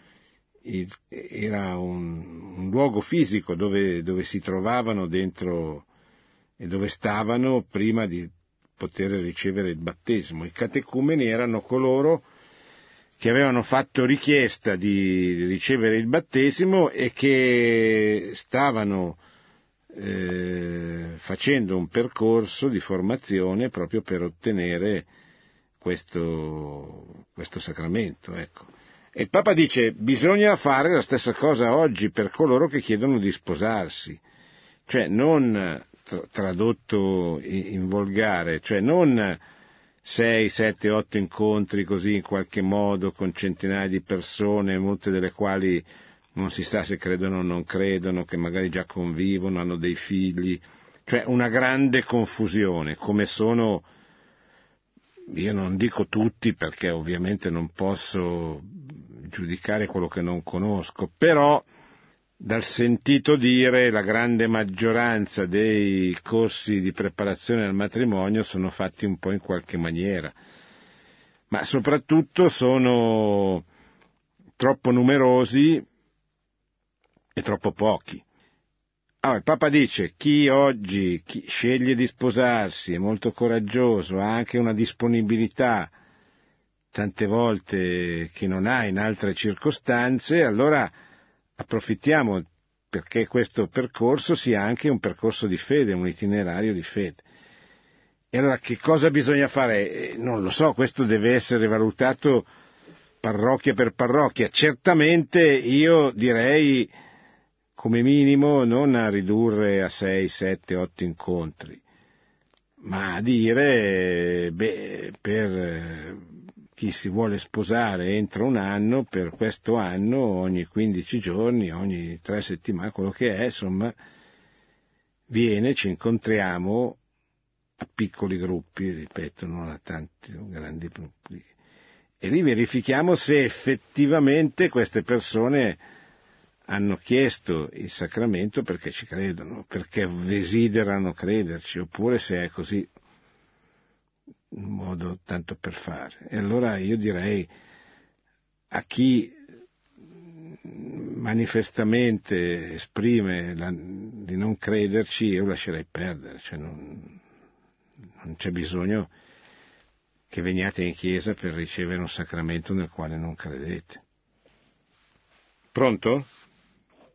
era un, un luogo fisico dove, dove, si trovavano dentro e dove stavano prima di poter ricevere il battesimo. I catecumeni erano coloro che avevano fatto richiesta di ricevere il battesimo e che stavano eh, facendo un percorso di formazione proprio per ottenere questo, questo sacramento. Ecco. E il Papa dice bisogna fare la stessa cosa oggi per coloro che chiedono di sposarsi, cioè non tradotto in volgare, cioè non 6, 7, 8 incontri così in qualche modo con centinaia di persone, molte delle quali non si sa se credono o non credono, che magari già convivono, hanno dei figli, cioè una grande confusione, come sono, io non dico tutti perché ovviamente non posso giudicare quello che non conosco, però dal sentito dire la grande maggioranza dei corsi di preparazione al matrimonio sono fatti un po' in qualche maniera, ma soprattutto sono troppo numerosi e troppo pochi. Allora, il Papa dice chi oggi chi sceglie di sposarsi è molto coraggioso, ha anche una disponibilità tante volte che non ha in altre circostanze, allora approfittiamo perché questo percorso sia anche un percorso di fede, un itinerario di fede. E allora che cosa bisogna fare? Eh, non lo so, questo deve essere valutato parrocchia per parrocchia. Certamente io direi come minimo non a ridurre a 6, 7, 8 incontri, ma a dire beh, per chi si vuole sposare entro un anno, per questo anno, ogni 15 giorni, ogni tre settimane, quello che è, insomma, viene, ci incontriamo a piccoli gruppi, ripeto, non a tanti grandi gruppi, e lì verifichiamo se effettivamente queste persone hanno chiesto il sacramento perché ci credono, perché desiderano crederci, oppure se è così un modo tanto per fare. E allora io direi a chi manifestamente esprime la, di non crederci, io lascerei perdere, cioè non, non c'è bisogno che veniate in chiesa per ricevere un sacramento nel quale non credete. Pronto?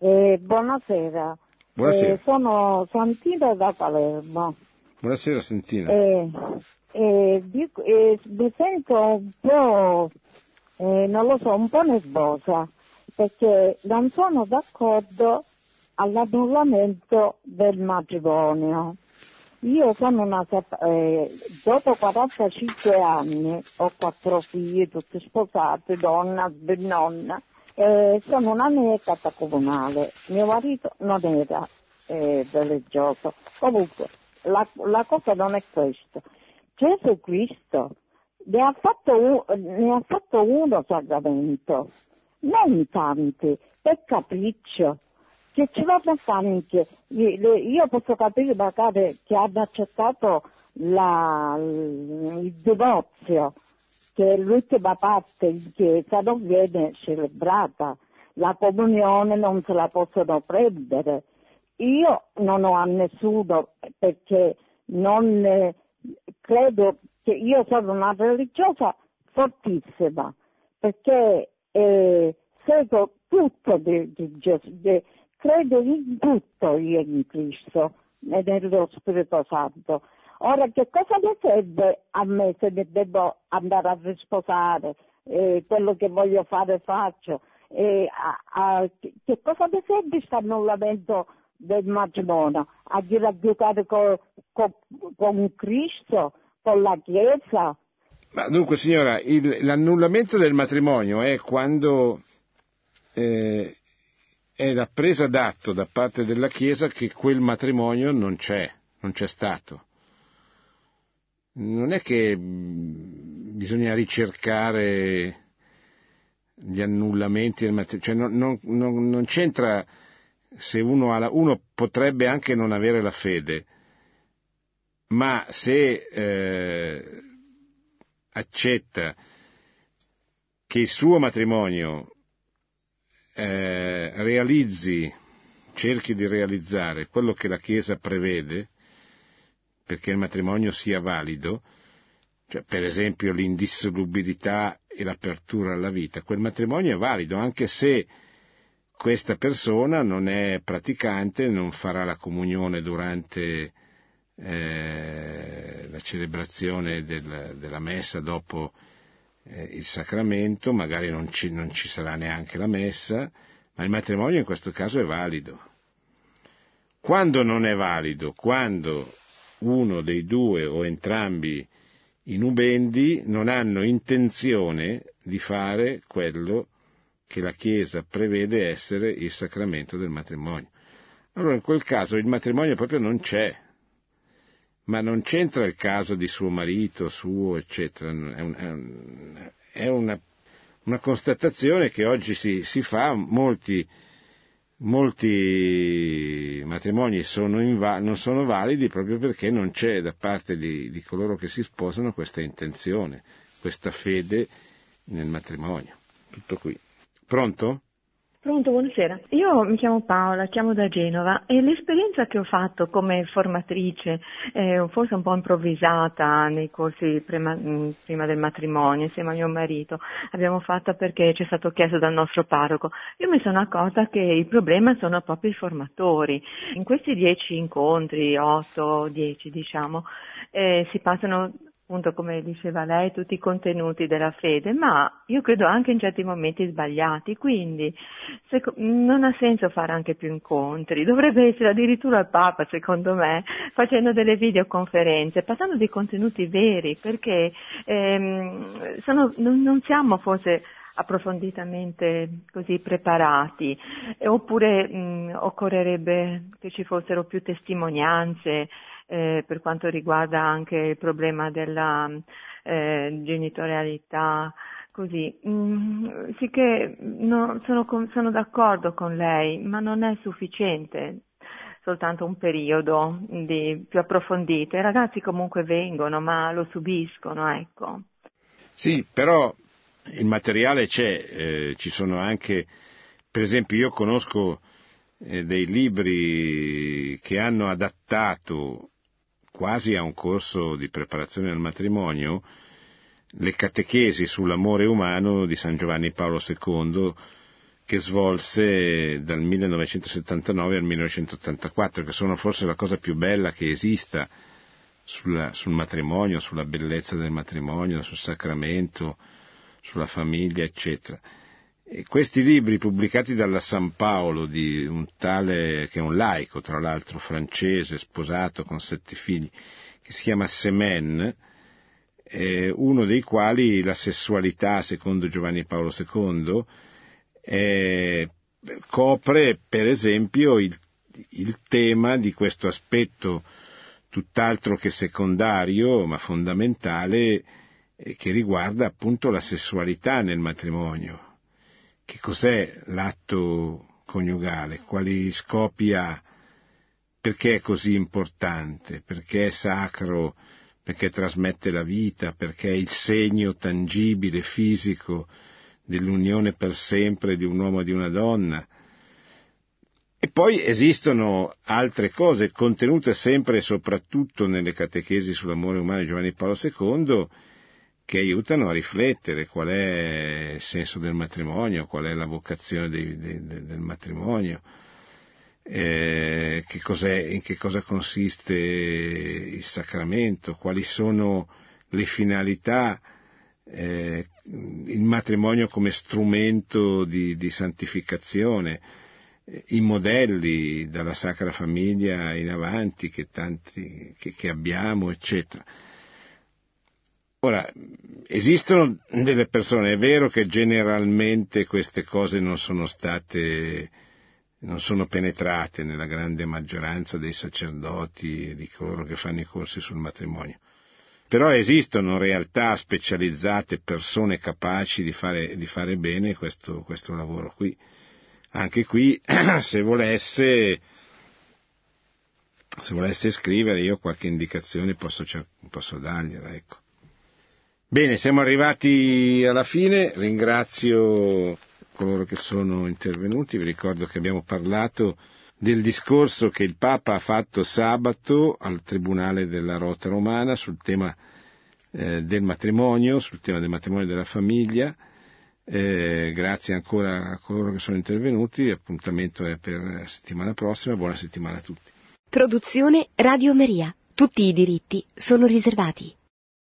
Eh, buonasera. Buonasera. Eh, sono Santina da Palermo. Buonasera Santina. Eh, eh, dico, eh, mi sento un po', eh, non lo so, un po' nervosa perché non sono d'accordo all'annullamento del matrimonio. Io sono una, eh, dopo 45 anni, ho quattro figli, tutte sposate, donna, sbennonna, eh, sono una neca comunale. Mio marito non era eh, religioso. Comunque, la, la cosa non è questa. Gesù Cristo ne ha fatto, un, ne ha fatto uno sacramento, non tanti, per capriccio, che ce l'hanno tanti. Io posso capire magari che hanno accettato la, il divorzio, che l'ultima parte in chiesa non viene celebrata, la comunione non se la possono prendere. Io non ho a nessuno perché non, credo che io sono una religiosa fortissima, perché eh, seguo tutto di, di Gesù, di, credo in tutto io in Cristo e nello Spirito Santo. Ora che cosa mi serve a me se mi devo andare a risposare, eh, quello che voglio fare faccio, eh, a, a, che cosa mi serve questo annullamento del matrimonio? A giocare con, con, con Cristo? con la Chiesa. Ma dunque signora, il, l'annullamento del matrimonio è quando eh, è la presa d'atto da parte della Chiesa che quel matrimonio non c'è, non c'è stato. Non è che bisogna ricercare gli annullamenti cioè non, non, non, non c'entra se uno la, uno potrebbe anche non avere la fede, ma se eh, accetta che il suo matrimonio eh, realizzi, cerchi di realizzare quello che la Chiesa prevede, perché il matrimonio sia valido, cioè per esempio l'indissolubilità e l'apertura alla vita, quel matrimonio è valido anche se questa persona non è praticante, non farà la comunione durante eh, la celebrazione del, della messa dopo eh, il sacramento, magari non ci, non ci sarà neanche la messa, ma il matrimonio in questo caso è valido. Quando non è valido? Quando uno dei due o entrambi i nubendi non hanno intenzione di fare quello che la Chiesa prevede essere il sacramento del matrimonio. Allora in quel caso il matrimonio proprio non c'è, ma non c'entra il caso di suo marito, suo, eccetera, è, un, è una, una, constatazione che oggi si, si fa, molti, molti matrimoni sono inva- non sono validi proprio perché non c'è da parte di, di coloro che si sposano questa intenzione, questa fede nel matrimonio. Tutto qui. Pronto? Pronto, buonasera. Io mi chiamo Paola, chiamo da Genova e l'esperienza che ho fatto come formatrice, eh, forse un po' improvvisata nei corsi prima, mm, prima, del matrimonio insieme a mio marito, abbiamo fatto perché ci è stato chiesto dal nostro parroco. Io mi sono accorta che il problema sono proprio i formatori. In questi dieci incontri, otto, dieci diciamo, eh, si passano appunto come diceva lei, tutti i contenuti della fede, ma io credo anche in certi momenti sbagliati, quindi se, non ha senso fare anche più incontri, dovrebbe essere addirittura il Papa, secondo me, facendo delle videoconferenze, parlando di contenuti veri, perché ehm, sono, non, non siamo forse approfonditamente così preparati, oppure mh, occorrerebbe che ci fossero più testimonianze, eh, per quanto riguarda anche il problema della eh, genitorialità, così. Mm, sì che no, sono, sono d'accordo con lei, ma non è sufficiente soltanto un periodo di, più approfondito. I ragazzi comunque vengono, ma lo subiscono, ecco. Sì, però il materiale c'è, eh, ci sono anche, per esempio io conosco eh, dei libri che hanno adattato quasi a un corso di preparazione al matrimonio, le catechesi sull'amore umano di San Giovanni Paolo II, che svolse dal 1979 al 1984, che sono forse la cosa più bella che esista sulla, sul matrimonio, sulla bellezza del matrimonio, sul sacramento, sulla famiglia, eccetera. Questi libri pubblicati dalla San Paolo di un tale che è un laico, tra l'altro francese, sposato con sette figli, che si chiama Semen, uno dei quali la sessualità, secondo Giovanni Paolo II, eh, copre per esempio il, il tema di questo aspetto tutt'altro che secondario, ma fondamentale, eh, che riguarda appunto la sessualità nel matrimonio che cos'è l'atto coniugale, quali scopi ha, perché è così importante, perché è sacro, perché trasmette la vita, perché è il segno tangibile, fisico dell'unione per sempre di un uomo e di una donna. E poi esistono altre cose contenute sempre e soprattutto nelle catechesi sull'amore umano di Giovanni Paolo II, che aiutano a riflettere qual è il senso del matrimonio, qual è la vocazione dei, de, de, del matrimonio, eh, che in che cosa consiste il sacramento, quali sono le finalità, eh, il matrimonio come strumento di, di santificazione, i modelli dalla Sacra Famiglia in avanti che, tanti, che, che abbiamo, eccetera. Ora, esistono delle persone, è vero che generalmente queste cose non sono state, non sono penetrate nella grande maggioranza dei sacerdoti e di coloro che fanno i corsi sul matrimonio. Però esistono realtà specializzate, persone capaci di fare, di fare bene questo, questo lavoro qui. Anche qui, (clears throat) se volesse, se volesse scrivere, io qualche indicazione posso, posso dargliela, ecco. Bene, siamo arrivati alla fine, ringrazio coloro che sono intervenuti, vi ricordo che abbiamo parlato del discorso che il Papa ha fatto sabato al Tribunale della Rota Romana sul tema eh, del matrimonio, sul tema del matrimonio e della famiglia. Eh, grazie ancora a coloro che sono intervenuti, l'appuntamento è per la settimana prossima, buona settimana a tutti. Produzione Radio Maria. Tutti i diritti sono riservati.